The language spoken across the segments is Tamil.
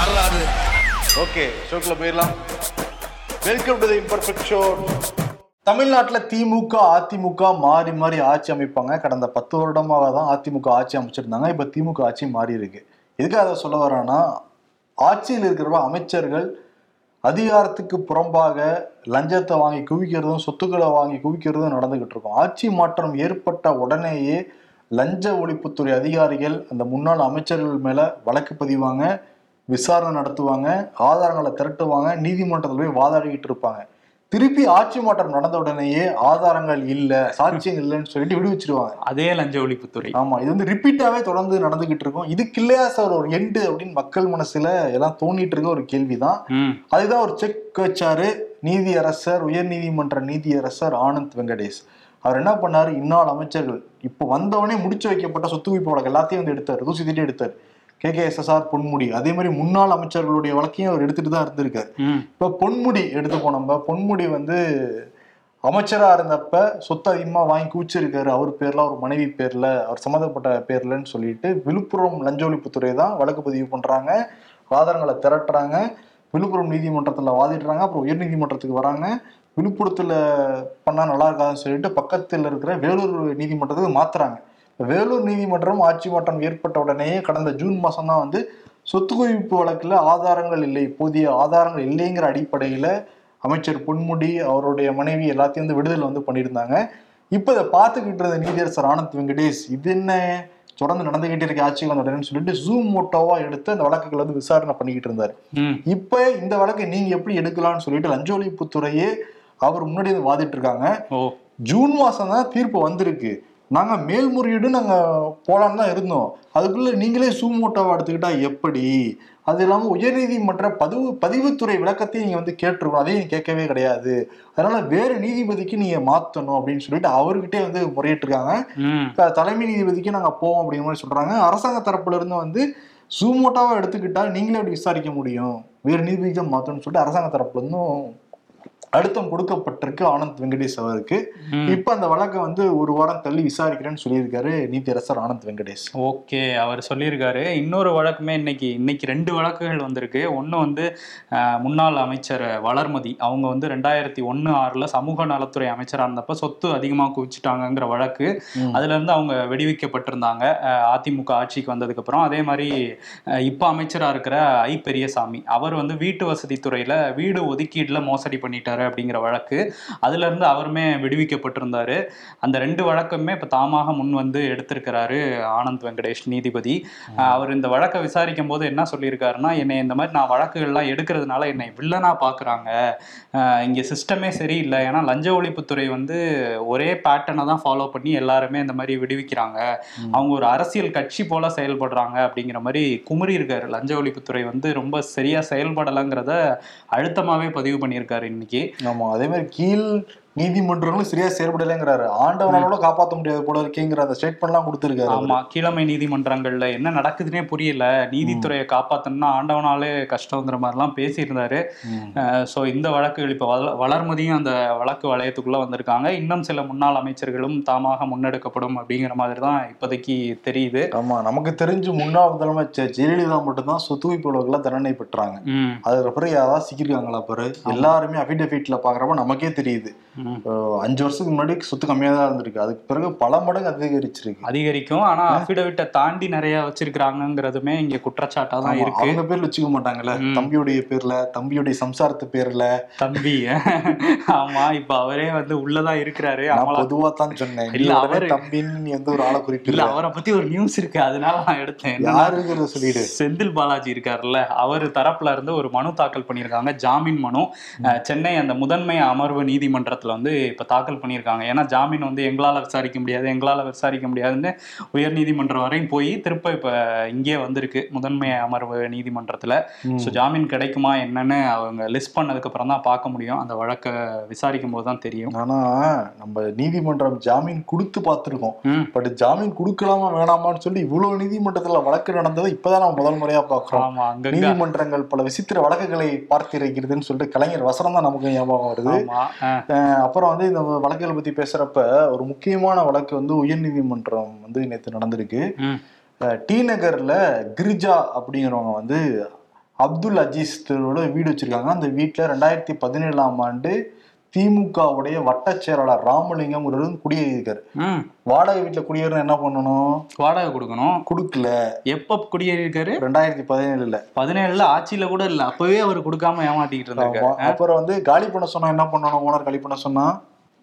வரலாறு ஓகே ஷோக்கில் போயிடலாம். Welcome to the imperfect show தமிழ்நாட்டில் திமுக அதிமுக மாறி மாறி ஆட்சி அமைப்பாங்க. கடந்த பத்து வருடமாக தான் அதிமுக ஆட்சி அமைச்சிருந்தாங்க. இப்போ திமுக ஆட்சி மாறி இருக்கு. எதுக்காக அதை சொல்ல வரேன்னா ஆட்சியில் இருக்கிற அமைச்சர்கள் அதிகாரத்துக்கு புறம்பாக லஞ்சத்தை வாங்கி குவிக்கிறதும் சொத்துக்களை வாங்கி குவிக்கிறதும் நடந்துகிட்டு இருக்கும். ஆட்சி மாற்றம் ஏற்பட்ட உடனேயே லஞ்ச ஒழிப்புத்துறை அதிகாரிகள் அந்த முன்னாள் அமைச்சர்கள் மேலே வழக்கு பதிவாங்க. விசாரணை நடத்துவாங்க ஆதாரங்களை திரட்டுவாங்க நீதிமன்றத்தில் போய் வாதாடிக்கிட்டு இருப்பாங்க. திருப்பி ஆட்சி மாற்றம் நடந்த உடனேயே ஆதாரங்கள் இல்ல சாட்சியங்கள் இல்லைன்னு சொல்லிட்டு விடுவிச்சிருவாங்க. அதே லஞ்ச ஒழிப்புத்துறை. ஆமா இது வந்து ரிப்பீட்டாவே தொடர்ந்து நடந்துகிட்டு இருக்கும். இதுக்கு இல்லையா சார் ஒரு எண்டு அப்படின்னு மக்கள் மனசுல எல்லாம் தோண்டிட்டு இருக்க ஒரு கேள்விதான். அதுதான் ஒரு செக் வச்சாரு நீதியரசர் உயர்நீதிமன்ற நீதியரசர் ஆனந்த் வெங்கடேஷ். அவர் என்ன பண்ணாரு? இந்நாள் அமைச்சர்கள். இப்போ வந்தவனே முடிச்சு வைக்கப்பட்ட சொத்து குவிப்பு வழக்கு எல்லாத்தையும் வந்து எடுத்தார். தூசி திட்டி எடுத்தார். K K S S R Ponmudi. அதே மாதிரி முன்னாள் அமைச்சர்களுடைய வழக்கையும் அவர் எடுத்துட்டு தான் இருந்திருக்காரு. இப்போ பொன்முடி எடுத்துப்போம் நம்ம பொன்முடி வந்து அமைச்சரா இருந்தப்ப சொத்து அதிகமா வாங்கி குவிச்சிருக்காரு. அவர் பேர்ல அவர் மனைவி பேர்ல அவர் சம்மந்தப்பட்ட பேர்லன்னு சொல்லிட்டு விழுப்புரம் லஞ்ச ஒழிப்புத்துறை தான் வழக்கு பதிவு பண்றாங்க. ஆதாரங்களை திரட்டுறாங்க. விழுப்புரம் நீதிமன்றத்துல வாதிடுறாங்க. அப்புறம் உயர் நீதிமன்றத்துக்கு வராங்க. விழுப்புரத்துல பண்ணா நல்லா இருக்காதுன்னு சொல்லிட்டு பக்கத்தில் இருக்கிற வேலூர் நீதிமன்றத்துக்கு மாத்துறாங்க. இப்ப வேலூர் நீதிமன்றம் ஆட்சி மாற்றம் ஏற்பட்ட உடனேயே கடந்த ஜூன் மாசம் தான் வந்து சொத்து குவிப்பு வழக்குல ஆதாரங்கள் இல்லை போதிய ஆதாரங்கள் இல்லைங்கிற அடிப்படையில அமைச்சர் பொன்முடி அவருடைய மனைவி எல்லாத்தையும் வந்து விடுதலை வந்து பண்ணியிருந்தாங்க. இப்போ இதை பார்த்துக்கிட்டு இருந்த நீதியரசர் ஆனந்த் வெங்கடேஷ் இது என்ன? தொடர்ந்து நடந்துகிட்டே இருக்க ஆட்சி வந்த உடனே சொல்லிட்டு ஜூம் மோட்டோவா எடுத்து அந்த வழக்குகளை வந்து விசாரணை பண்ணிக்கிட்டு இருந்தார். இப்ப இந்த வழக்கை நீங்க எப்படி எடுக்கலாம்னு சொல்லிட்டு லஞ்ச ஒழிப்புத்துறையே அவர் முன்னாடி வந்து வாதிட்டு இருக்காங்க ஜூன் மாசம் தான் தீர்ப்பு வந்திருக்கு. நாங்க மேல்முறையீடு நாங்க போலான்னு தான் இருந்தோம். அதுக்குள்ள நீங்களே சூமோட்டோவா எடுத்துக்கிட்டா எப்படி? அது இல்லாம உயர்நீதிமன்ற பதிவு பதிவுத்துறை விளக்கத்தையும் நீங்க வந்து கேட்டிருக்கணும். அதையும் கேட்கவே கிடையாது. அதனால வேற நீதிபதிக்கு நீங்க மாத்தணும் அப்படின்னு சொல்லிட்டு அவர்கிட்டே வந்து முறையிட்டிருக்காங்க. தலைமை நீதிபதிக்கு நாங்க போவோம் அப்படிங்கிற மாதிரி சொல்றாங்க. அரசாங்க தரப்புல இருந்து வந்து சூமோட்டாவா எடுத்துக்கிட்டா நீங்களே அப்படி விசாரிக்க முடியும். வேறு நீதிபதிக்கு தான் மாத்தணும்னு சொல்லிட்டு அரசாங்க தரப்புல இருந்தும் அழுத்தம் கொடுக்கப்பட்டிருக்கு ஆனந்த் வெங்கடேஷ் அவருக்கு. இப்ப அந்த வழக்கை வந்து ஒரு வாரம் தள்ளி விசாரிக்கிறேன்னு சொல்லியிருக்காரு நீதியரசர் ஆனந்த் வெங்கடேஷ். ஓகே அவர் சொல்லியிருக்காரு. இன்னொரு வழக்குமே இன்னைக்கு இன்னைக்கு ரெண்டு வழக்குகள் வந்திருக்கு. ஒன்று வந்து முன்னாள் அமைச்சர் வளர்மதி. அவங்க வந்து ரெண்டாயிரத்தி ஒன்று ஆறில் சமூக நலத்துறை அமைச்சராக இருந்தப்ப சொத்து அதிகமாக குவிச்சிட்டாங்கங்கிற வழக்கு. அதுல இருந்து அவங்க வெடிவிக்கப்பட்டிருந்தாங்க. அதிமுக ஆட்சிக்கு வந்ததுக்கப்புறம் அதே மாதிரி இப்போ அமைச்சராக இருக்கிற ஐ பெரியசாமி. அவர் வந்து வீட்டு வசதித்துறையில் வீடு ஒதுக்கீட்டில் மோசடி பண்ணிட்டாரு. அப்படிங்கிற வழக்கு. அதுல இருந்து அவருமே விடுவிக்கப்பட்டிருந்தாரு. அந்த ரெண்டு வழக்குமே இப்போ தாமாக முன் வந்து எடுத்திருக்கிறாரு ஆனந்த் வெங்கடேஷ் நீதிபதி. அவர் இந்த வழக்கை விசாரிக்கும் போது என்ன சொல்லியிருக்காருன்னா என்னை இந்த மாதிரி நான் வழக்குகள்லாம் எடுக்கிறதுனால என்னை வில்லனா பார்க்குறாங்க இங்கே சிஸ்டமே சரியில்லை. ஏன்னா லஞ்ச ஒழிப்புத்துறை வந்து ஒரே பேட்டர்னை தான் ஃபாலோ பண்ணி எல்லாருமே இந்த மாதிரி விடுவிக்கிறாங்க. அவங்க ஒரு அரசியல் கட்சி போல செயல்படுறாங்க. அப்படிங்கிற மாதிரி குமுறி இருக்காரு. லஞ்ச ஒழிப்புத்துறை வந்து ரொம்ப சரியா செயல்படலைங்கிறத அழுத்தமாவே பதிவு பண்ணியிருக்காரு இன்னைக்கு. ஆமா அதே மாதிரி கீழ் நீதிமன்றங்களும் சரியா செயல்படலைங்கிறாரு. ஆண்டவனால காப்பாற்ற முடியாது போல இருக்கேங்கிற அந்த ஸ்டேட்மெண்ட்லாம் கொடுத்துருக்காரு. ஆமா கீழமை நீதிமன்றங்கள்ல என்ன நடக்குதுன்னே புரியல. நீதித்துறையை காப்பாத்தணும்னா ஆண்டவனாலே கஷ்டங்கிற மாதிரிலாம் பேசியிருந்தாரு. ஸோ இந்த வழக்குகள் இப்போ வள வளர்மதியும் அந்த வழக்கு வளையத்துக்குள்ள வந்திருக்காங்க. இன்னும் சில முன்னாள் அமைச்சர்களும் தாமாக முன்னெடுக்கப்படும் அப்படிங்கிற மாதிரி தான் இப்போதைக்கு தெரியுது. ஆமா நமக்கு தெரிஞ்சு முன்னாள் முதலமைச்சர் ஜெயலலிதா மட்டும்தான் சொத்து குவிப்பு வழக்குல தண்டனை பெற்றாங்க. அதுக்கப்புறம் யாராவது சிக்கிருக்காங்களா பாரு? எல்லாருமே அபிடபிட்ல பாக்குறப்ப நமக்கே தெரியுது. அஞ்சு வருஷத்துக்கு முன்னாடி சொத்து கம்மியா தான் இருந்திருக்கு. அதுக்கு பிறகு பல மடங்கு அதிகரிச்சிருக்கு. அதிகரிக்கும். ஆனா அஃபிடவிட்டை தாண்டி நிறைய வச்சிருக்கிறாங்கிறதுமே இங்க குற்றச்சாட்டா தான் இருக்கு. அவங்க பேர்ல வச்சுக்க மாட்டாங்கல்ல. தம்பியுடைய பேர்ல தம்பியுடைய சம்சாரத்து பேர்ல. தம்பி. ஆமா இப்ப அவரே வந்து உள்ளதான் இருக்கிறாரு. பொதுவா தான் சொன்னேன். இல்ல, அவரே தம்பின்னு எந்த ஒரு ஆளை இல்ல குறிப்பிடல அவரை பத்தி ஒரு நியூஸ் இருக்கு. அதனால நான் எடுத்தேன். யாருங்கிறத சொல்லிடு. செந்தில் பாலாஜி இருக்காருல்ல. அவர் தரப்புல இருந்து ஒரு மனு தாக்கல் பண்ணியிருக்காங்க. ஜாமீன் மனு. சென்னை அந்த முதன்மை அமர்வு நீதிமன்றத்துல வந்து இப்ப தாக்கல் பண்ணியிருக்காங்க. ஏன்னா ஜாமீன் வந்து எங்களால விசாரிக்க முடியாது எங்களால விசாரிக்க முடியாதுன்னு உயர் நீதிமன்றம் வரையும் போய் திருப்ப இப்ப இங்கே வந்திருக்கு முதன்மை அமர்வு நீதிமன்றத்துல. ஸோ ஜாமீன் கிடைக்குமா என்னன்னு அவங்க லிஸ்ட் பண்ணதுக்கு அப்புறம் தான் பார்க்க முடியும். அந்த வழக்கை விசாரிக்கும் போது தான் தெரியும். ஆனா நம்ம நீதிமன்றம் ஜாமீன் கொடுத்து பார்த்திருக்கோம். பட் ஜாமீன் கொடுக்கலாமா வேணாமான்னு சொல்லி இவ்வளவு நீதிமன்றத்துல வழக்கு நடந்ததை இப்பதான் நம்ம முதல் முறையா பாக்குறோம் ஆமா அங்கங்க. நீதிமன்றங்கள் பல விசித்திர வழக்குகளை பார்த்திருக்கிறதுன்னு சொல்லிட்டு கலைஞர் வசனம் தான் நமக்கு ஞாபகம் வருது. அப்புறம் வந்து இந்த வழக்குகளை பத்தி பேசுறப்ப ஒரு முக்கியமான வழக்கு வந்து உயர்நீதிமன்றம் வந்து நேற்று நடந்திருக்கு. டி நகர்ல கிரிஜா அப்படிங்கிறவங்க வந்து அப்துல் அஜீஸ் தெருவோட வீடு வச்சிருக்காங்க. அந்த வீட்டுல ரெண்டாயிரத்தி பதினேழாம் ஆண்டு திமுகவுடைய வட்டச் செயலாளர் ராமலிங்கம் ஒரு குடியேறியிருக்காரு வாடகை வீட்டுல குடியேறினா என்ன பண்ணணும்? வாடகை கொடுக்கணும். கொடுக்கல. எப்ப குடியேறியிருக்காரு? ரெண்டாயிரத்தி பதினேழுல. பதினேழுல ஆட்சியில கூட இல்ல. அப்பவே அவர் கொடுக்காம ஏமாத்திக்கிட்டு இருந்தாரு ஆமா. அப்புறம் வந்து காலி பண்ண சொன்னா என்ன பண்ணணும்? ஓனர் காலி பண்ண சொன்னா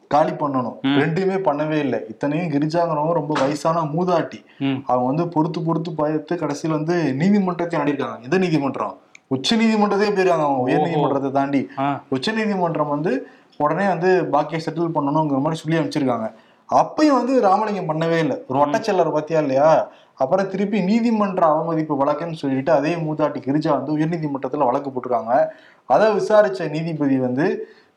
காலி பண்ணணும். ரெண்டுமே பண்ணவே இல்லை. இத்தனையும் கிரிஜாங்கிறவங்க ரொம்ப வயசான மூதாட்டி. அவங்க வந்து பொறுத்து பொறுத்து பார்த்து கடைசியில் வந்து நீதிமன்றத்தை நாடிருக்காங்க எந்த நீதிமன்றம்? உச்ச நீதிமன்றத்தையே போயிருக்காங்க அவங்க. உயர் நீதிமன்றத்தை தாண்டி. உச்ச நீதிமன்றம் வந்து உடனே வந்து பாக்கியை செட்டில் பண்ணணுங்கிற மாதிரி சொல்லி அமைச்சிருக்காங்க அப்பயும் வந்து ராமலிங்கம் பண்ணவே இல்லை. ஒரு வட்டச்செல்லர் பத்தியா இல்லையா? அப்புறம் திருப்பி நீதிமன்ற அவமதிப்பு வழக்குன்னு சொல்லிட்டு அதே மூதாட்டி கிரிஜா வந்து உயர்நீதிமன்றத்துல வழக்கு போட்டிருக்காங்க. அதை விசாரிச்ச நீதிபதி வந்து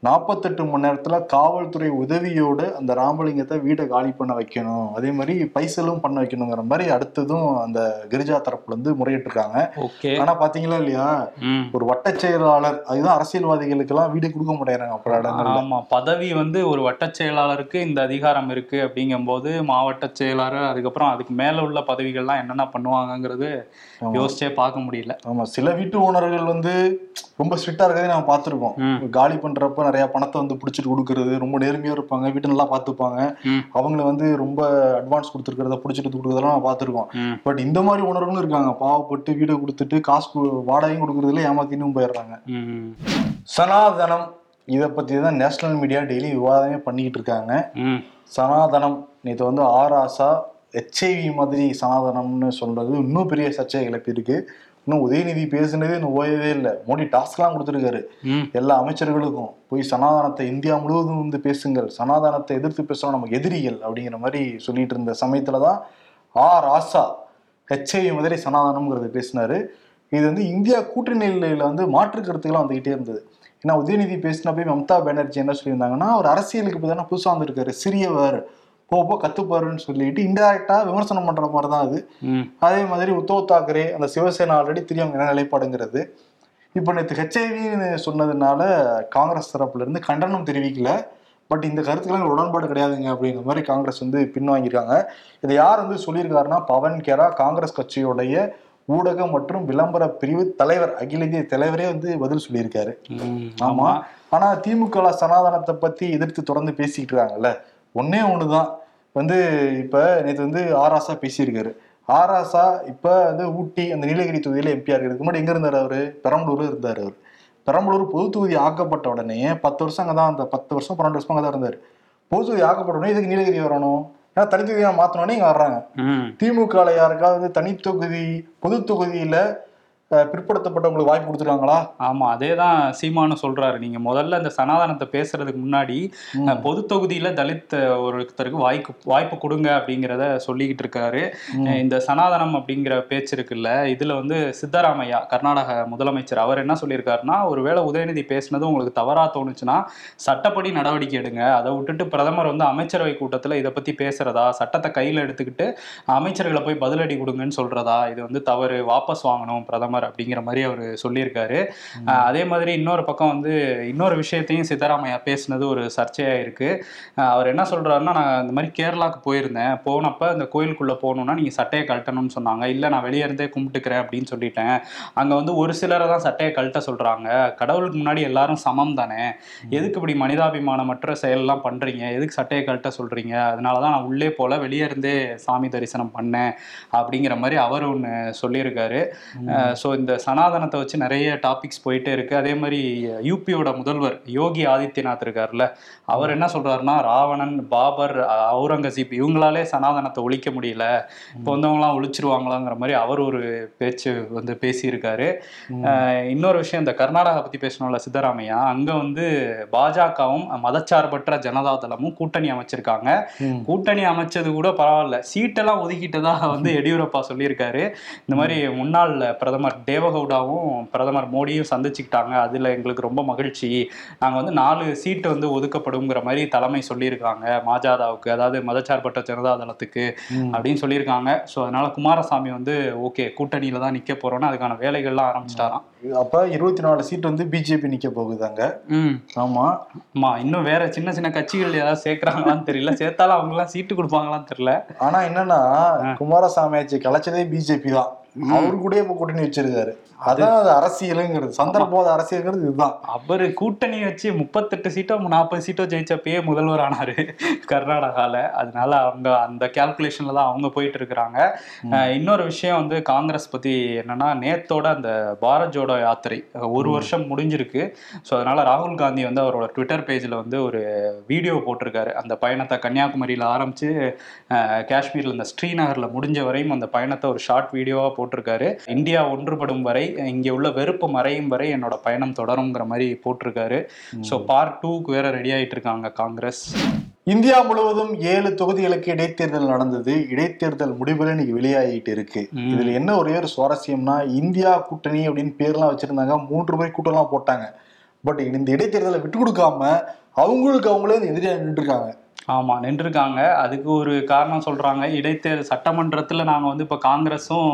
நாற்பத்தெட்டு மணி நேரத்துல காவல்துறை உதவியோடு அந்த ராமலிங்கத்தை வீட்டை காலி பண்ண வைக்கணும். அதே மாதிரி பைசலும் பண்ண வைக்கணுங்கிற மாதிரி அடுத்ததும் அந்த கிரிஜா தரப்புல இருந்து முறையிட்டிருக்காங்க. ஓகே. ஆனா பாத்தீங்களா இல்லையா? ஒரு வட்டச் செயலாளர் அதுதான் அரசியல்வாதிகளுக்கு எல்லாம் வீடு கொடுக்க மாட்டேங்கிறாங்க அப்புறம் இடங்கள்ல ஆமா பதவி வந்து ஒரு வட்டச் செயலாளருக்கு இந்த அதிகாரம் இருக்கு அப்படிங்கும்போது மாவட்ட செயலாளர் அதுக்கப்புறம் அதுக்கு மேல உள்ள பதவிகள்லாம் என்னென்ன பண்ணுவாங்கங்கிறது யோசிச்சே பார்க்க முடியல ஆமா சில வீட்டு ஓனர்கள் வந்து ரொம்ப ஸ்ட்ரிக்டா இருக்கறதே நம்ம பார்த்திருக்கோம். காலி பண்றப்ப நிறைய பணத்தை வந்து பிடிச்சிட்டு கொடுக்கறது ரொம்ப நேர்மையா இருப்பாங்க வீட்டை நல்லா பார்த்துப்பாங்க. ம். அவங்கள வந்து ரொம்ப அட்வான்ஸ் கொடுத்துருக்கிறத பிடிச்சிட்டு கொடுக்கறதெல்லாம் நம்ம பார்த்திருக்கோம். ம். பட் இந்த மாதிரி உணர்வுகளும் இருக்காங்க. பாவப்பட்டு வீடை கொடுத்துட்டு காசு வாடகையும் கொடுக்கறதுல ஏமாத்தினும் போயிடுறாங்க. சனாதனம் இதை பத்தி தான் நேஷனல் மீடியா டெய்லி விவாதமே பண்ணிக்கிட்டு இருக்காங்க. சனாதனம் நேற்று வந்து ஆராசா ஹெச்ஐவி மாதிரி சனாதனம்னு சொல்றது இன்னும் பெரிய சர்ச்சையை கிளப்பியிருக்கு. இன்னும் உதயநிதி பேசுனதே இன்னும் ஓயவே இல்லை. மோடி டாஸ்க்லாம் கொடுத்துருக்காரு. எல்லா அமைச்சர்களுக்கும் போய் சனாதனத்தை இந்தியா முழுவதும் வந்து பேசுங்கள் சனாதனத்தை எதிர்த்து பேசுறோம் நம்ம எதிரிகள் அப்படிங்கிற மாதிரி சொல்லிட்டு இருந்த சமயத்துல தான் ஆ ராசா ஹெச்ஐவி மாதிரி சனாதனம்ங்கிறத பேசினாரு. இது வந்து இந்தியா கூட்டணியில வந்து மாற்று கருத்துக்கெல்லாம் வந்துகிட்டே இருந்தது. ஏன்னா உதயநிதி பேசினப்போ மம்தா பானர்ஜி என்ன சொல்லியிருந்தாங்கன்னா அவர் அரசியலுக்கு தானே புதுசாக வந்திருக்காரு சிறியவர் போக கத்துப்பாருன்னு சொல்லிட்டு இன்டெரக்டா விமர்சனம் பண்ற மாதிரி தான் அது அதே மாதிரி உத்தவ் தாக்கரே அந்த சிவசேனா ஆல்ரெடி தெரியும் என்ன நிலைப்பாடுங்கிறது. இப்போ நேற்று ஹெச்ஐவின்னு சொன்னதுனால காங்கிரஸ் தரப்புல இருந்து கண்டனம் தெரிவிக்கல. பட் இந்த கருத்துக்கள் உடன்பாடு கிடையாதுங்க அப்படிங்கிற மாதிரி காங்கிரஸ் வந்து பின்வாங்கியிருக்காங்க. இதை யார் வந்து சொல்லியிருக்காருன்னா பவன் கேரா காங்கிரஸ் கட்சியுடைய ஊடக மற்றும் விளம்பர பிரிவு தலைவர் அகில இந்திய தலைவரே வந்து பதில் சொல்லியிருக்காரு. ஆமா. ஆனா திமுக சனாதனத்தை பத்தி எதிர்த்து தொடர்ந்து பேசிக்கிட்டு இருக்காங்கல்ல. ஒன்னே ஒண்ணுதான். வந்து இப்ப நேற்று வந்து ஆராசா பேசியிருக்காரு. ஆராசா இப்ப வந்து ஊட்டி அந்த நீலகிரி தொகுதியில எம்பியா இருக்கிறதுக்கு முன்னாடி எங்க இருந்தாரு அவரு? பெரம்பலூர்ல இருந்தாரு அவர். பெரம்பலூர் பொது தொகுதி ஆக்கப்பட்ட உடனே பத்து வருஷம் அங்கதான் அந்த பத்து வருஷம் பன்னெண்டு வருஷம் அங்கதான் இருந்தாரு. பொது தொகுதி ஆக்கப்பட்ட உடனே இதுக்கு நீலகிரி வரணும்? ஏன்னா தனி மாத்தினோடனே இங்க வர்றாங்க. ம். திமுக ல யாருக்காவது தனி தொகுதி பொது தொகுதியில பிற்படுத்தப்பட்டவங்களுக்கு வாய்ப்பு கொடுத்துருக்காங்களா? ஆமா அதேதான் சீமானு சொல்றாரு. நீங்க முதல்ல இந்த சனாதனத்தை பேசுறதுக்கு முன்னாடி பொது தொகுதியில தலித் ஒருத்தருக்கு வாய்ப்பு வாய்ப்பு கொடுங்க அப்படிங்கிறத சொல்லிக்கிட்டு இருக்காரு. இந்த சனாதனம் அப்படிங்கிற பேச்சு இருக்குல்ல இதுல வந்து சித்தராமையா கர்நாடக முதலமைச்சர் அவர் என்ன சொல்லியிருக்காருன்னா ஒருவேளை உதயநிதி பேசுனது உங்களுக்கு தவறா தோணுச்சுன்னா சட்டப்படி நடவடிக்கை எடுங்க. அதை விட்டுட்டு பிரதமர் வந்து அமைச்சரவை கூட்டத்துல இதை பத்தி பேசுறதா சட்டத்தை கையில எடுத்துக்கிட்டு அமைச்சர்களை போய் பதிலடி கொடுங்கன்னு சொல்றதா இது வந்து தவறு. வாபஸ் வாங்கணும் பிரதமர் அப்படிங்கிற மாதிரி அவர் சொல்லியிருக்காரு. அதே மாதிரி இன்னொரு பக்கம் வந்து இன்னொரு விஷயத்தையும் சித்தராமையா பேசினது ஒரு சர்ச்சையா இருக்கு அஹ் அவர் என்ன சொல்றாருன்னா நான் இந்த மாதிரி கேரளாக்கு போயிருந்தேன். போனப்ப இந்த கோயிலுக்குள்ள போகணும்னா நீங்க சட்டையை கழட்டணும்னு சொன்னாங்க. இல்ல நான் வெளியே இருந்தே கும்பிட்டுக்கிறேன் அப்படின்னு சொல்லிட்டேன். அங்க வந்து ஒரு சிலரை தான் சட்டையை கழட்ட சொல்றாங்க. கடவுளுக்கு முன்னாடி எல்லாரும் சமம் தானே? எதுக்கு இப்படி மனிதாபிமானமற்ற செயல்லாம் பண்றீங்க? எதுக்கு சட்டையை கழட்ட சொல்றீங்க? அதனாலதான் நான் உள்ளே போல வெளியே இருந்தே சாமி தரிசனம் பண்ணேன் அப்படிங்கிற மாதிரி அவர் ஒன்று சொல்லியிருக்காரு. ஸோ இந்த சனாதனத்தை வச்சு நிறைய டாபிக்ஸ் போயிட்டே இருக்கு. அதே மாதிரி யூபியோட முதல்வர் யோகி ஆதித்யநாத் இருக்கார்ல அவர் என்ன சொல்றாருன்னா ராவணன் பாபர் அவுரங்கசீப் இவங்களாலே சனாதனத்தை ஒழிக்க முடியல. இப்போ வந்தவங்களாம் ஒழிச்சிருவாங்களாங்கிற மாதிரி அவர் ஒரு பேச்சு வந்து பேசியிருக்காரு. இன்னொரு விஷயம் இந்த கர்நாடகா பத்தி பேசணும்ல சித்தராமையா அங்க வந்து பாஜகவும் மதச்சார்பற்ற ஜனதா தளமும் கூட்டணி அமைச்சிருக்காங்க. கூட்டணி அமைச்சது கூட பரவாயில்ல. சீட்டெல்லாம் ஒதுக்கிட்டதா வந்து எடியூரப்பா சொல்லியிருக்காரு. இந்த மாதிரி முன்னாள் பிரதமர் தேவகவுடாவும் பிரதமர் மோடியும் சந்திச்சுக்கிட்டாங்க. அதுல எங்களுக்கு ரொம்ப மகிழ்ச்சி. நாங்க வந்து நாலு சீட்டு வந்து ஒதுக்கப்படுங்கிற மாதிரி தலைமை சொல்லியிருக்காங்க. மாஜாதாவுக்கு அதாவது மதச்சார்பற்ற ஜனதா தளத்துக்கு. அப்படின்னு சொல்லியிருக்காங்க. ஸோ அதனால குமாரசாமி வந்து ஓகே கூட்டணியில தான் நிக்க போறோம்னு அதுக்கான வேலைகள்லாம் ஆரம்பிச்சிட்டாராம். அப்ப இருபத்தி நாலு சீட் வந்து பிஜேபி நிக்க போகுதாங்க? ம். ஆமா. ஆமா இன்னும் வேற சின்ன சின்ன கட்சிகள் ஏதாவது சேர்க்கறாங்களான்னு தெரியல. சேர்த்தாலும் அவங்க எல்லாம் சீட்டு கொடுப்பாங்களான்னு தெரியல. ஆனா என்னன்னா குமாரசாமி ஆட்சி கலைச்சதே பிஜேபி தான். அவரு கூட இப்ப கூட்டணி வச்சிருக்காரு. அதான் அது அரசியலுங்கிறது. சந்தர்ப்பவாத அரசியல்ங்கிறது இதுதான். அவரு கூட்டணி வச்சு முப்பத்தெட்டு சீட்டோ நாற்பது சீட்டோ ஜெயிச்சப்பயே முதல்வர் ஆனாரு கர்நாடகால. அதனால அவங்க அந்த கால்குலேஷன்ல தான் அவங்க போயிட்டு இருக்கிறாங்க. இன்னொரு விஷயம் வந்து காங்கிரஸ் பத்தி என்னன்னா நேத்தோட அந்த பாரத் ஜோடோ யாத்திரை ஒரு வருஷம் முடிஞ்சிருக்கு. ஸோ அதனால ராகுல் காந்தி வந்து அவரோட ட்விட்டர் பேஜ்ல வந்து ஒரு வீடியோ போட்டிருக்காரு. அந்த பயணத்தை கன்னியாகுமரியில ஆரம்பிச்சு காஷ்மீர்ல இந்த ஸ்ரீநகர்ல முடிஞ்ச வரையும் அந்த பயணத்தை ஒரு ஷார்ட் வீடியோவா போட்டிருக்காரு. இந்தியா ஒன்றுபடும் வரை இங்க உள்ள வெறுப்பு மறையும் வரை என்னோட பயணம் தொடருங்கிற மாதிரி போட்டிருக்காரு. ஸோ பார்ட் டூக்கு வேற ரெடி ஆயிட்டு இருக்காங்க காங்கிரஸ். இந்தியா முழுவதும் ஏழு தொகுதிகளுக்கு இடைத்தேர்தல் நடந்தது. இடைத்தேர்தல் முடிவுகள் இன்னைக்கு வெளியாகிட்டு இருக்கு. இதுல என்ன ஒரே ஒரு சுவாரஸ்யம்னா இந்தியா கூட்டணி அப்படின்னு பேர்லாம் வச்சிருந்தாங்க. மூன்று முறை கூட்டம்லாம் போட்டாங்க. பட் இந்த இடைத்தேர்தலை விட்டு கொடுக்காம அவங்களுக்கு அவங்களே எதிரியா நின்று இருக்காங்க. ஆமா நின்றுருக்காங்க. அதுக்கு ஒரு காரணம் சொல்றாங்க. இடைத்தேர்தல் சட்டமன்றத்துல நாங்க வந்து இப்ப காங்கிரஸும்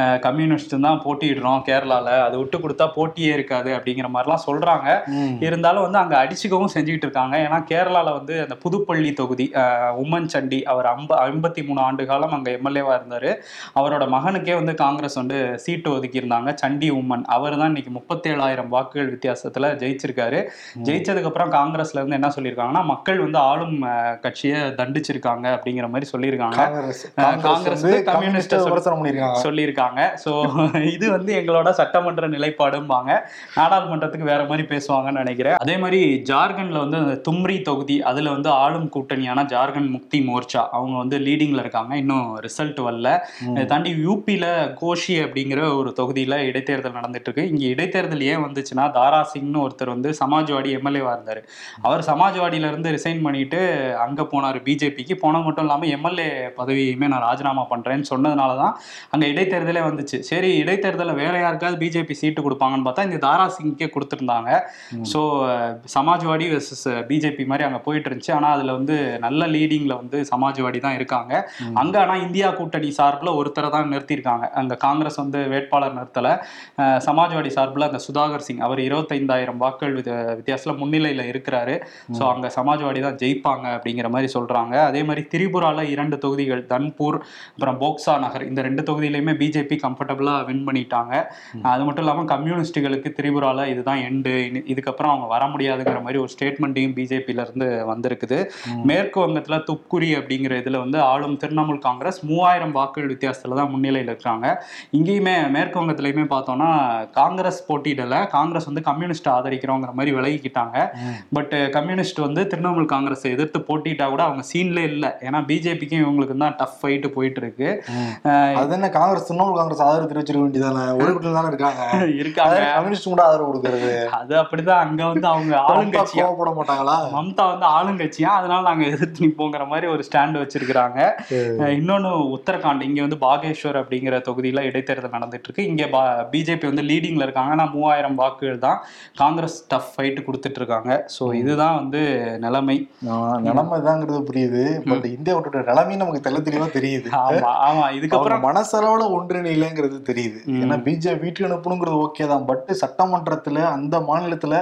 அஹ், கம்யூனிஸ்டும் தான் போட்டியிடுறோம் கேரளால. அது விட்டு கொடுத்தா போட்டியே இருக்காது அப்படிங்கிற மாதிரிலாம் சொல்றாங்க. இருந்தாலும் வந்து அங்க அடிச்சுக்கவும் செஞ்சுக்கிட்டு இருக்காங்க. ஏன்னா கேரளால வந்து அந்த புதுப்பள்ளி தொகுதி உம்மன் சண்டி அவர் ஐம்ப ஐம்பத்தி மூணு ஆண்டு காலம் அங்க எம்எல்ஏவா இருந்தாரு. அவரோட மகனுக்கே வந்து காங்கிரஸ் வந்து சீட்டு ஒதுக்கி இருந்தாங்க சண்டி உம்மன். அவர் தான் இன்னைக்கு முப்பத்தேழாயிரம் வாக்குகள் வித்தியாசத்துல ஜெயிச்சிருக்காரு. ஜெயிச்சதுக்கு அப்புறம் காங்கிரஸ்ல இருந்து என்ன சொல்லியிருக்காங்கன்னா மக்கள் வந்து ஆளும் கட்சியை தண்டிச்சிருக்காங்க அப்படிங்கிற மாதிரி சொல்லியிருக்காங்க. காங்கிரஸ் கம்யூனிஸ்ட சொல்லியிருக்காங்க. ஸோ இது வந்து எங்களோட சட்டமன்ற நிலைப்பாடும்பாங்க. நாடாளுமன்றத்துக்கு வேற மாதிரி பேசுவாங்கன்னு நினைக்கிறேன். அதே மாதிரி ஜார்க்கண்ட்ல வந்து தும்ரி தொகுதி அதுல வந்து ஆளும் கூட்டணியான ஜார்க்கண்ட் முக்தி மோர்ச்சா அவங்க வந்து லீடிங்ல இருக்காங்க. இன்னும் ரிசல்ட் வரல. தாண்டி யூபியில கோஷி அப்படிங்கிற ஒரு தொகுதியில இடைத்தேர்தல் நடந்துட்டு இருக்கு இங்க இடைத்தேர்தல் ஏன் வந்துச்சுன்னா தாரா சிங்னு ஒருத்தர் வந்து சமாஜ்வாடி எம்எல்ஏவா இருந்தாரு. அவர் சமாஜ்வாடியில இருந்து ரிசைன் பண்ணிட்டு அங்க போனாரு பிஜேபிக்கு போனது மட்டும் இல்லாம எம்எல்ஏ பதவியுமே நான் ராஜினாமா பண்றேன்னு சொன்னதுனால தான் அங்க இடைத்தேர்தலே வந்துச்சு. சரி இடைத்தேர்தலில் வேற யாருக்காவது பிஜேபி சீட்டு கொடுப்பாங்கன்னு பார்த்தா இந்த தாரா சிங்கே கொடுத்துருந்தாங்க. ஸோ சமாஜ்வாடி வெர்சஸ் பிஜேபி மாதிரி அங்க போயிட்டு இருந்துச்சு. ஆனா அதுல வந்து நல்ல லீடிங்ல வந்து சமாஜ்வாடி தான் இருக்காங்க. அங்க ஆனா இந்தியா கூட்டணி சார்பில் ஒருத்தரை தான் நிறுத்தியிருக்காங்க. அங்க காங்கிரஸ் வந்து வேட்பாளர் நிறுத்தல. சமாஜ்வாடி சார்பில் அந்த சுதாகர் சிங். அவர் இருபத்தைந்தாயிரம் வாக்குகள் வித- வித்தியாசத்துல முன்னிலையில இருக்கிறாரு. ஸோ அங்க சமாஜ்வாடி தான் ஜெயிப்பாங்க அப்படிங்கிற மாதிரி சொல்றாங்க. அதே மாதிரி திரிபுரால இரண்டு தொகுதிகள் தன்பூர் அப்புறம் போக்சா நகர் இந்த ரெண்டு தொகுதியிலையுமே பிஜேபி கம்ஃபர்டபுளா வின் பண்ணிட்டாங்க. அது மட்டும் இல்லாம கம்யூனிஸ்டுகளுக்கு திரிபுரால இதுதான் எண்டு இதுக்கப்புறம் அவங்க வர முடியாதுங்கிற மாதிரி ஒரு ஸ்டேட்மெண்ட்டையும் பிஜேபியில இருந்து வந்திருக்குது. மேற்கு வங்கத்துல துப்குரி அப்படிங்கிற இதுல வந்து ஆளும் திரிணாமுல் காங்கிரஸ் மூவாயிரம் வாக்குகள் வித்தியாசத்துல தான் முன்னிலையில் இருக்காங்க. இங்கேயுமே மேற்கு வங்கத்திலயுமே பார்த்தோம்னா காங்கிரஸ் போட்டியிடல காங்கிரஸ் வந்து கம்யூனிஸ்ட் ஆதரிக்கிறோங்கிற மாதிரி விலகிக்கிட்டாங்க. பட் கம்யூனிஸ்ட் வந்து திரிணாமுல் காங்கிரஸை எதிர்த்து போட்டிட்டா கூட அவங்க சீன்ல இல்ல. ஏன்னா பிஜேபிக்கும் இவங்களுக்கு தான் டஃப் ஃபைட்டு போயிட்டு இருக்கு அது என்ன காங்கிரஸ் திரிணாமுல் காங்கிரஸ் ஆதரவு தெரிவிச்சிருக்க வேண்டியதானே? ஒரு கூட்டத்தில் தானே இருக்காங்க. இருக்காங்க. கம்யூனிஸ்ட் கூட ஆதரவு கொடுக்கறது. அது அப்படிதான். அங்க வந்து அவங்க ஆளுங்கட்சியா? கோவப்பட மாட்டாங்களா? மம்தா வந்து ஆளுங்கட்சியா? அதனால நாங்க எதிர்த்து நிப்போங்கிற மாதிரி ஒரு ஸ்டாண்ட் வச்சிருக்கிறாங்க. இன்னொன்னு உத்தரகாண்ட். இங்க வந்து பாகேஸ்வர் அப்படிங்கிற தொகுதியில இடைத்தேர்தல் நடந்துட்டு இருக்கு இங்க பிஜேபி வந்து லீடிங்ல இருக்காங்க. ஆனா மூவாயிரம் வாக்குகள் தான் காங்கிரஸ் டஃப் ஃபைட் கொடுத்துட்டு இருக்காங்க. ஸோ இதுதான் வந்து நிலைமை நிலைமை தாங்கிறது புரியுது பட் இந்தியாவோட நிலைமையும் நமக்கு தெள்ள தெளிவா தெரியுது. ஆமா ஆமா. இதுக்கப்புறம் மனசளவுல ஒன்றிணையிலங்கிறது தெரியுது. ஏன்னா பிஜேபி வீட்டுக்கு அனுப்பணுங்கிறது ஓகே தான். பட் சட்டமன்றத்துல அந்த மாநிலத்துல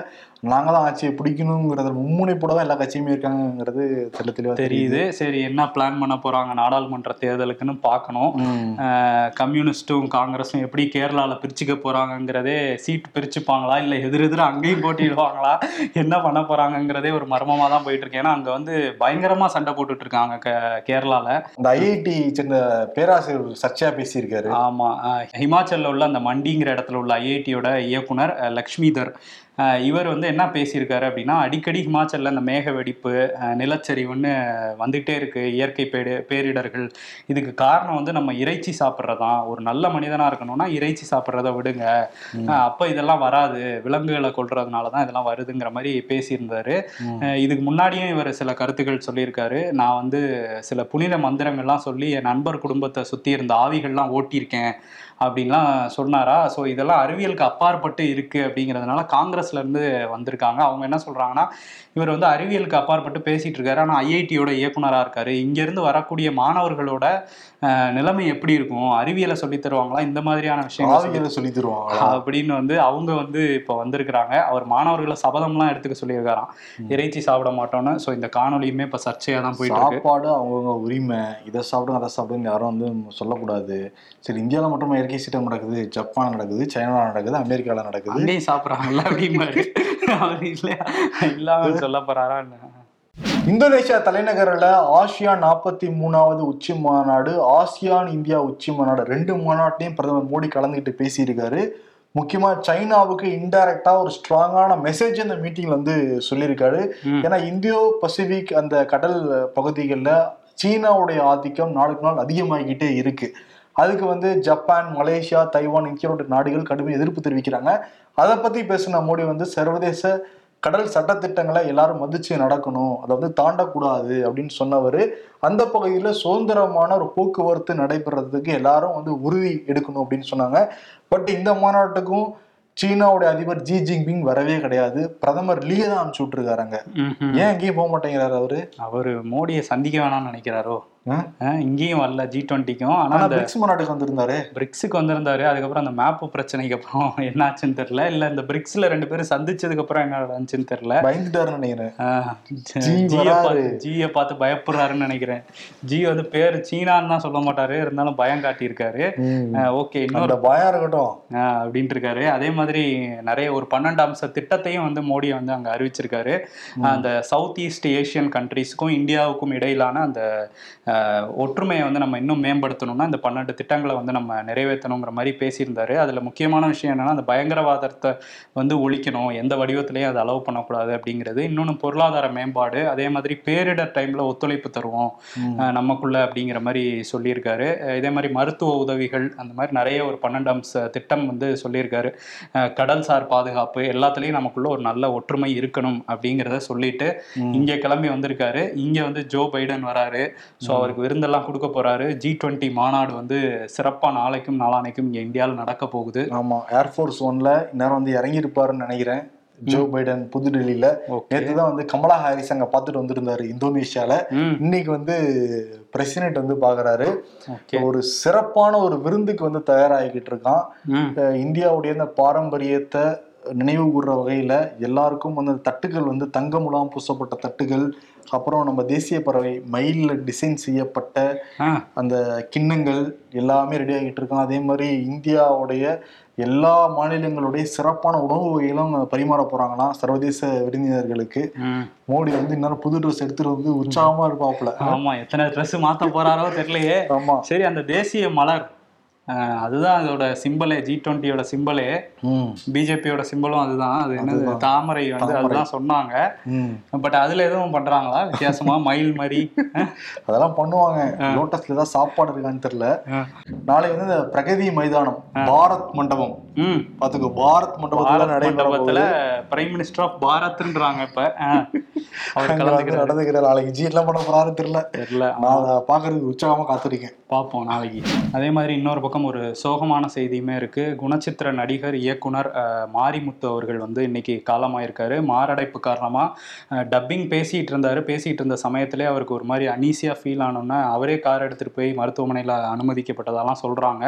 நாங்க தான் ஆட்சியை பிடிக்கணுங்கிறத மும்முனைப்போட தான் எல்லா கட்சியுமே இருக்காங்கிறது தெள்ள தெளிவா தெரியுது. சரி என்ன பிளான் பண்ண போறாங்க? நாடாளுமன்ற தேர்தலுக்குன்னு பார்க்கணும். கம்யூனிஸ்ட்டும் காங்கிரஸும் எப்படி கேரளால பிரிச்சுக்க போறாங்கங்கிறதே சீட் பிரிச்சுப்பாங்களா? இல்ல எதிர் எதிர அங்கேயும் போட்டிடுவாங்களா என்ன பண்ண போறாங்கங்கிறதே ஒரு மர்மமா தான் போயிட்டு இருக்கு ஏன்னா அங்க வந்து பயங்கரமா சண்டை போட்டுட்டு இருக்காங்க கே- கேரளால. இந்த ஐஐடி சேர்ந்த பேராசிரியர் சர்ச்சையா பேசியிருக்காரு. ஆமா. அஹ் ஹிமாச்சல்ல உள்ள அந்த மண்டிங்கிற இடத்துல உள்ள ஐஐடியோட இயக்குனர் லக்ஷ்மிதர். இவர் வந்து என்ன பேசியிருக்காரு அப்படின்னா அடிக்கடி ஹிமாச்சல்ல இந்த மேக வெடிப்பு நிலச்சரிவுன்னு வந்துகிட்டே இருக்கு இயற்கை பேடு பேரிடர்கள். இதுக்கு காரணம் வந்து நம்ம இறைச்சி சாப்பிட்றதான் ஒரு நல்ல மனிதனா இருக்கணும்னா இறைச்சி சாப்பிட்றத விடுங்க. அப்ப இதெல்லாம் வராது. விலங்குகளை கொல்றதுனால தான் இதெல்லாம் வருதுங்கிற மாதிரி பேசியிருந்தாரு. இதுக்கு முன்னாடியும் இவர் சில கருத்துக்கள் சொல்லியிருக்காரு. நான் வந்து சில புனித மந்திரங்கள்லாம் சொல்லி என் நண்பர் குடும்பத்தை சுத்தி இருந்த ஆவிகள்லாம் ஓட்டியிருக்கேன். அப்படின்லாம் சொன்னாரா? ஸோ இதெல்லாம் அறிவியலுக்கு அப்பாற்பட்டு இருக்கு அப்படிங்கிறதுனால காங்கிரஸ்ல இருந்து வந்திருக்காங்க. அவங்க என்ன சொல்றாங்கன்னா இவர் வந்து அறிவியலுக்கு அப்பாற்பட்டு பேசிட்டு இருக்காரு. ஆனால் ஐஐடியோட இயக்குனரா இருக்காரு. இங்க இருந்து வரக்கூடிய மாணவர்களோட நிலைமை எப்படி இருக்கும்? அறிவியலை சொல்லித் தருவாங்களா? இந்த மாதிரியான விஷயங்கள் சொல்லி- ஆவிகளை சொல்லி தருவாங்க அப்படின்னு வந்து அவங்க வந்து இப்போ வந்திருக்கிறாங்க. அவர் மாணவர்களை சபதம்லாம் எடுத்துக்க சொல்லியிருக்காராம். இறைச்சி சாப்பிட மாட்டோம்னு. ஸோ இந்த காணொலியுமே இப்போ சர்ச்சையாக தான் போயிட்டு இருக்கு. சாப்பாடு அவங்கவுங்க உரிமை. இதை சாப்பிடுங்க அதை சாப்பிடுங்க யாரும் வந்து சொல்லக்கூடாது. சரி இந்தியாவில் மட்டும் டர்க்கிஸ்டம் நடக்குது ஜப்பான் நடக்குது சைனா நடக்குது அமெரிக்கால நடக்குது. அங்கேயும் சாப்பிட்றாங்கல்ல அப்படிம்பாரு அவர் இல்ல இல்லாம சொல்ல போறாரா? இந்தோனேஷியா தலைநகரில் ஆசியா நாற்பத்தி மூணாவது உச்சி மாநாடு ஆசியான் இந்தியா உச்சி மாநாடு ரெண்டு மாநாட்டையும் பிரதமர் மோடி கலந்துக்கிட்டு பேசியிருக்காரு. முக்கியமா சைனாவுக்கு இன்டைரக்டா ஒரு ஸ்ட்ராங்கான மெசேஜ் இந்த மீட்டிங்ல வந்து சொல்லியிருக்காரு. ஏன்னா இந்தியோ பசிபிக் அந்த கடல் பகுதிகளில் சீனாவுடைய ஆதிக்கம் நாளுக்கு நாள் அதிகமாகிக்கிட்டே இருக்கு. அதுக்கு வந்து ஜப்பான் மலேசியா தைவான் இந்தியாவோட நாடுகள் கடுமையாக எதிர்ப்பு தெரிவிக்கிறாங்க. அதை பத்தி பேசின மோடி வந்து சர்வதேச கடல் சட்டத்திட்டங்களை எல்லாரும் மதிச்சு நடக்கணும் அதை வந்து தாண்டக்கூடாது அப்படின்னு சொன்னவர். அந்த பகுதியில் சுதந்திரமான ஒரு போக்குவரத்து நடைபெறதுக்கு எல்லாரும் வந்து உறுதி எடுக்கணும் அப்படின்னு சொன்னாங்க. பட் இந்த மாநாட்டுக்கும் சீனாவுடைய அதிபர் ஜி ஜின்பிங் வரவே கிடையாது. பிரதமர் லீயை தான் அனுப்பிச்சு விட்டுருக்காருங்க. ஏன் எங்கேயும் போக மாட்டேங்கிறாரு அவரு? அவரு மோடியை சந்திக்க வேணாம்னு நினைக்கிறாரோ? இங்கேயும் வரல ஜி டுவெண்ட்டிக்கும் ஆனா ஆனா அந்த பிரிக்ஸ் மாநாட்டுக்கு வந்திருந்தாரு. பிரிக்ஸுக்கு வந்திருந்தாரு. அதுக்கப்புறம் அந்த மேப்பு பிரச்சனைக்கு அப்புறம் என்னாச்சுன்னு தெரியல. இல்ல இந்த பிரிக்ஸ்ல ரெண்டு பேரும் சந்திச்சதுக்கு அப்புறம் என்ன நடந்துச்சுன்னு தெரியல. பயந்துட்டாருன்னு நினைக்கிறேன். ஜியை. பார்த்து பயப்படுறாருன்னு நினைக்கிறேன். ஜி வந்து பேர் சீனான்னு தான் சொல்ல மாட்டாரு. இருந்தாலும் பயம் காட்டியிருக்காரு. ஓகே இன்னொரு பயம் இருக்கட்டும். அப்படின்ட்டு இருக்காரு அதே மாதிரி நிறைய ஒரு பன்னெண்டு அம்ச திட்டத்தையும் வந்து மோடி வந்து அங்க அறிவிச்சிருக்காரு. அந்த சவுத் ஈஸ்ட் ஏஷியன் கண்ட்ரீஸ்க்கும் இந்தியாவுக்கும் இடையிலான அந்த ஒற்றுமையை வந்து நம்ம இன்னும் மேம்படுத்தணும்னா இந்த பன்னெண்டு திட்டங்களை வந்து நம்ம நிறைவேற்றணுங்கிற மாதிரி பேசியிருந்தாரு. அதுல முக்கியமான விஷயம் என்னன்னா அந்த பயங்கரவாதத்தை வந்து ஒழிக்கணும் எந்த வடிவத்திலையும் அதை அலோவ் பண்ணக்கூடாது அப்படிங்கிறது. இன்னொன்று பொருளாதார மேம்பாடு அதே மாதிரி பேரிடர் டைம்ல ஒத்துழைப்பு தருவோம் நமக்குள்ள அப்படிங்கிற மாதிரி சொல்லியிருக்காரு. இதே மாதிரி மருத்துவ உதவிகள் அந்த மாதிரி நிறைய ஒரு பன்னெண்டு அம்ச திட்டம் வந்து சொல்லியிருக்காரு. கடல்சார் பாதுகாப்பு எல்லாத்துலேயும் நமக்குள்ள ஒரு நல்ல ஒற்றுமை இருக்கணும் அப்படிங்கிறத சொல்லிட்டு. இங்கே கிளம்பி வந்திருக்காரு. இங்கே வந்து ஜோ பைடன் வராரு. ஸோ அவருக்கு விருந்தெல்லாம் கொடுக்க போறாரு. ஜி டுவெண்ட்டி மாநாடு வந்து சிறப்பாக நாளைக்கும் நாளானைக்கும் இங்கே இந்தியாவில் நடக்க போகுது. ஆமா ஏர்ஃபோர்ஸ் ஒன்ல இந்நேரம் வந்து இறங்கி இருப்பாருன்னு நினைக்கிறேன் ஜோ பைடன் புதுடெல்லியில. நேற்று தான் வந்து கமலா ஹாரிஸ் அங்க பார்த்துட்டு வந்திருந்தாரு இந்தோனேஷியால. இன்னைக்கு வந்து பிரசிடென்ட் வந்து பாக்குறாரு ஒரு சிறப்பான ஒரு விருந்துக்கு வந்து தயாராகிக்கிட்டு இருக்கான். இந்தியாவுடைய இந்த பாரம்பரியத்தை நினைவு கூறுற வகையில எல்லாருக்கும் வந்து அந்த தட்டுகள் வந்து தங்க முலாம் பூசப்பட்ட தட்டுகள் அப்புறம் நம்ம தேசிய பறவை மயில்ல டிசைன் செய்யப்பட்ட அந்த கிண்ணங்கள் எல்லாமே ரெடி ஆகிட்டு இருக்கான் அதே மாதிரி இந்தியாவுடைய எல்லா மாநிலங்களுடைய சிறப்பான உணவு வகைகளும் பரிமாற போறாங்களாம் சர்வதேச விருந்தினர்களுக்கு மோடி வந்து இன்னும் புது ட்ரெஸ் எடுத்துட்டு வந்து உற்சாகமா இருப்பாப்புல. ஆமா எத்தனை ட்ரெஸ் மாத்த போறாரோ தெரியலையே. ஆமா. சரி அந்த தேசிய மலர் அதுதான் அதோட சிம்பலே ஜி டுவெண்ட்டியோட சிம்பலே. ம். பிஜேபியோட சிம்பலும் அதுதான். அது என்னது. தாமரை வந்து. அதுதான் சொன்னாங்க. பட் அதுல எதுவும் பண்றாங்களா? வித்தியாசமா? மயில் மாதிரி அதெல்லாம் பண்ணுவாங்க. லோட்டஸ்ல ஏதாவது சாப்பாடு இருக்கான்னு தெரியல. நாளை வந்து பிரகதி மைதானம் பாரத் மண்டபம். பாத்துக்கோ பாரத் மண்டபத்துல பாரத் நடைபெற மண்டபத்துல போகுது. பிரைம் மினிஸ்டர் ஆஃப் பாரத்ன்றாங்க இப்ப. அஹ், அவர் அங்க வந்து கலந்துக்கிறாரு. நடந்துக்கிற நாளைக்கு ஜி என்ன பண்ண போறாரு தெரியல. தெரியல. நான் பாக்குறதுக்கு உற்சாகமா காத்திருக்கேன். பார்ப்போம் நாளைக்கு. அதே மாதிரி இன்னொரு பக்கம் ஒரு சோகமான செய்தியுமே இருக்கு. குணச்சித்திர நடிகர் இயக்குனர் மாரிமுத்து அவர்கள் வந்து இன்னைக்கு காலமாயிருக்காரு. மாரடைப்பு காரணமா டப்பிங் பேசிட்டு இருந்தாரு. பேசிட்டு இருந்த சமயத்திலே அவருக்கு ஒரு மாதிரி அனீசியா ஃபீல் ஆனோன்னா அவரே கார் எடுத்துட்டு போய் மருத்துவமனையில் அனுமதிக்கப்பட்டதெல்லாம் சொல்றாங்க.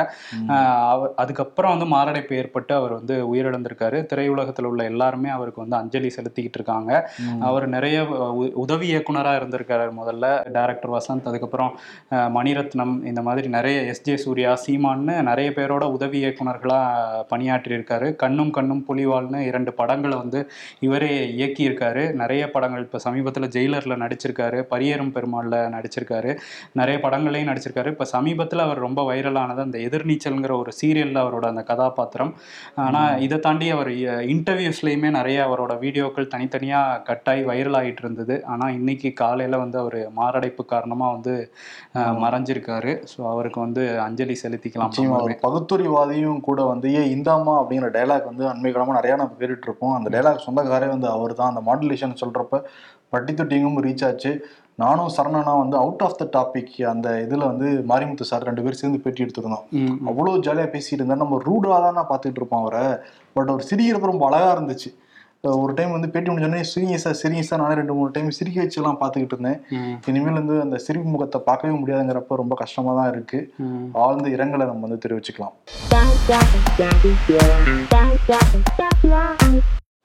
அதுக்கப்புறம் வந்து மாரடைப்பு ஏற்பட்டு அவர் வந்து உயிரிழந்திருக்காரு. திரையுலகத்தில் உள்ள எல்லாருமே அவருக்கு வந்து அஞ்சலி செலுத்திக்கிட்டு இருக்காங்க. அவர் நிறைய உதவி இயக்குனராக இருந்திருக்காரு முதல்ல டைரக்டர் வசந்த். அதுக்கப்புறம் மணிரத்னம் இந்த மாதிரி நிறைய எஸ்ஜே சூர்யா சீமான்னு நிறைய பேரோட உதவி இயக்குனர்களாக பணியாற்றியிருக்காரு. கண்ணும் கண்ணும் புலிவால்னு இரண்டு படங்களை வந்து இவரே இயக்கியிருக்காரு. நிறைய படங்கள் இப்போ சமீபத்தில் ஜெயிலரில் நடிச்சிருக்காரு பரியேறும் பெருமாளில் நடிச்சிருக்காரு. நிறைய படங்களையும் நடிச்சிருக்காரு. இப்போ சமீபத்தில் அவர் ரொம்ப வைரலானது அந்த எதிர்நீச்சல்ங்கிற ஒரு சீரியலில் அவரோட அந்த கதாபாத்திரம். ஆனால் இதை தாண்டி அவர் இன்டர்வியூஸ்லேயுமே நிறைய அவரோட வீடியோக்கள் தனித்தனியாக கட்டாயி வைரல் ஆகிட்டு இருந்தது ஆனால் இன்னைக்கு காலையில் வந்து அவர் மாரடைப்பு காரணமாக வந்து மறைஞ்சிருக்காரு. ஸோ அவருக்கு வந்து அஞ்சலி செலுத்திக்கலாம் பகுத்தறிவாதியும் கூட வந்து ஏ இந்தாமா அப்படிங்கிற டைலாக் வந்து அண்மை நிறைய நம்ம கேட்டுட்டு இருப்போம் அந்த டைலாக் சொந்தக்காரே வந்து அவர் தான் அந்த மாடுலேஷன் சொல்றப்ப பட்டி தொட்டிங்கும் ரீச் ஆச்சு. நானும் சரணனா வந்து அவுட் ஆஃப் த டாபிக் அந்த இதுல வந்து மாரிமுத்து சார் ரெண்டு பேரும் சேர்ந்து பேட்டி எடுத்திருந்தோம். அவ்வளோ ஜாலியா பேசிட்டு இருந்தா நம்ம ரூடா தான் நான் பார்த்துட்டு இருப்போம் அவரை. பட் அவர் சிரிக்கிறப்ப ரொம்ப அழகா இருந்துச்சு. ஒரு டைம் வந்து பேட்டி முடிஞ்சோடனே சிரிங்க சார் சிரிங்க சார் நானே ரெண்டு மூணு டைம் சிரிக்க வச்சுலாம் பார்த்துக்கிட்டு இருந்தேன். இனிமேல் வந்து அந்த சிரிப்பு முகத்தை பார்க்கவே முடியாதுங்கிறப்ப ரொம்ப கஷ்டமா தான் இருக்கு. ஆழ்ந்த இரங்கலை நம்ம வந்து தெரிவிச்சுக்கலாம்.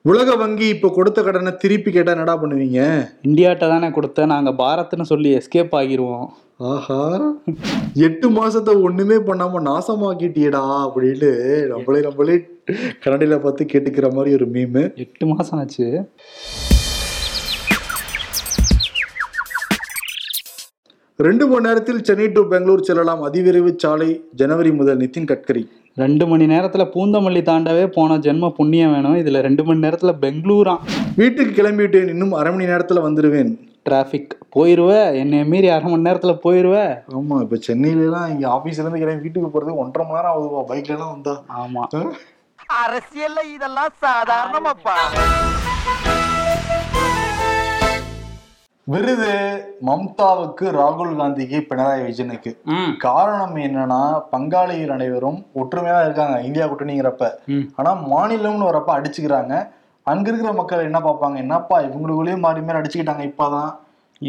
உலக வங்கி இப்ப கொடுத்த கடனை திருப்பி கேட்டா என்னடா பண்ணுவீங்க? இந்தியாட்ட தானே கொடுத்த நாங்க பாரத்னு சொல்லி எஸ்கேப் ஆகிருவோம். ஆஹா. எட்டு மாசத்தை ஒண்ணுமே பண்ணாம நாசமாக்கிட்டியடா அப்படின்னு நம்மளே நம்மளே கரண்டில பார்த்து கேட்டுக்கிற மாதிரி ஒரு மீமு எட்டு மாசம் ஆச்சு. ரெண்டு மணி நேரத்தில் சென்னை டு பெங்களூர் செல்லலாம். அதிவிரைவு சாலை ஜனவரி முதல் நிதின் கட்கரி. ரெண்டு மணி நேரத்துல பூந்தமல்லி தாண்டவே போன ஜென்ம புண்ணியம் வேணும். இதுல ரெண்டு மணி நேரத்துல பெங்களூரா. வீட்டுக்கு கிளம்பிவிட்டேன் இன்னும் அரை மணி நேரத்துல வந்துருவேன். டிராஃபிக் போயிருவ? என்னைய மீறி அரை மணி நேரத்துல போயிருவ? ஆமா இப்ப சென்னையில எல்லாம் இங்க ஆபீஸ்ல இருந்து கிளம்பி வீட்டுக்கு போறது ஒன்றரை மணி நேரம் ஆகுதுவா பைக்ல எல்லாம் வந்தா. ஆமா. அரசியல்ல இதெல்லாம் சாதாரணமாப்பா. விருது மம்தாவுக்கு ராகுல் காந்திக்கு பினராயி விஜயனுக்கு. காரணம் என்னன்னா பங்காளிகள் அனைவரும் ஒற்றுமையா இருக்காங்க இந்தியா கூட்டணிங்கிறப்ப. ஆனா மாநிலம்னு வரப்ப அடிச்சுக்கிறாங்க. அங்க இருக்கிற மக்கள் என்ன பார்ப்பாங்க? என்னப்பா இவங்களுக்குள்ளேயே மாறி மாறி அடிச்சுக்கிட்டாங்க இப்பதான்.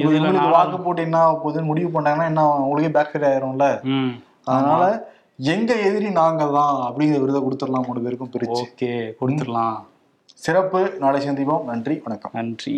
இவங்களுக்கு வாக்கு போட்டு என்ன போகுதுன்னு முடிவு பண்ணாங்கன்னா என்ன உங்களுக்கே பேக் ஃபயர் ஆயிரும்ல? அதனால எங்க எதிரி நாங்க தான் அப்படிங்கிற விருதை கொடுத்துடலாம் மூணு பேருக்கும் பிரிச்சு. ஓகே கொடுத்துடலாம். சிறப்பு. நாளை சந்திப்போம். நன்றி வணக்கம். நன்றி.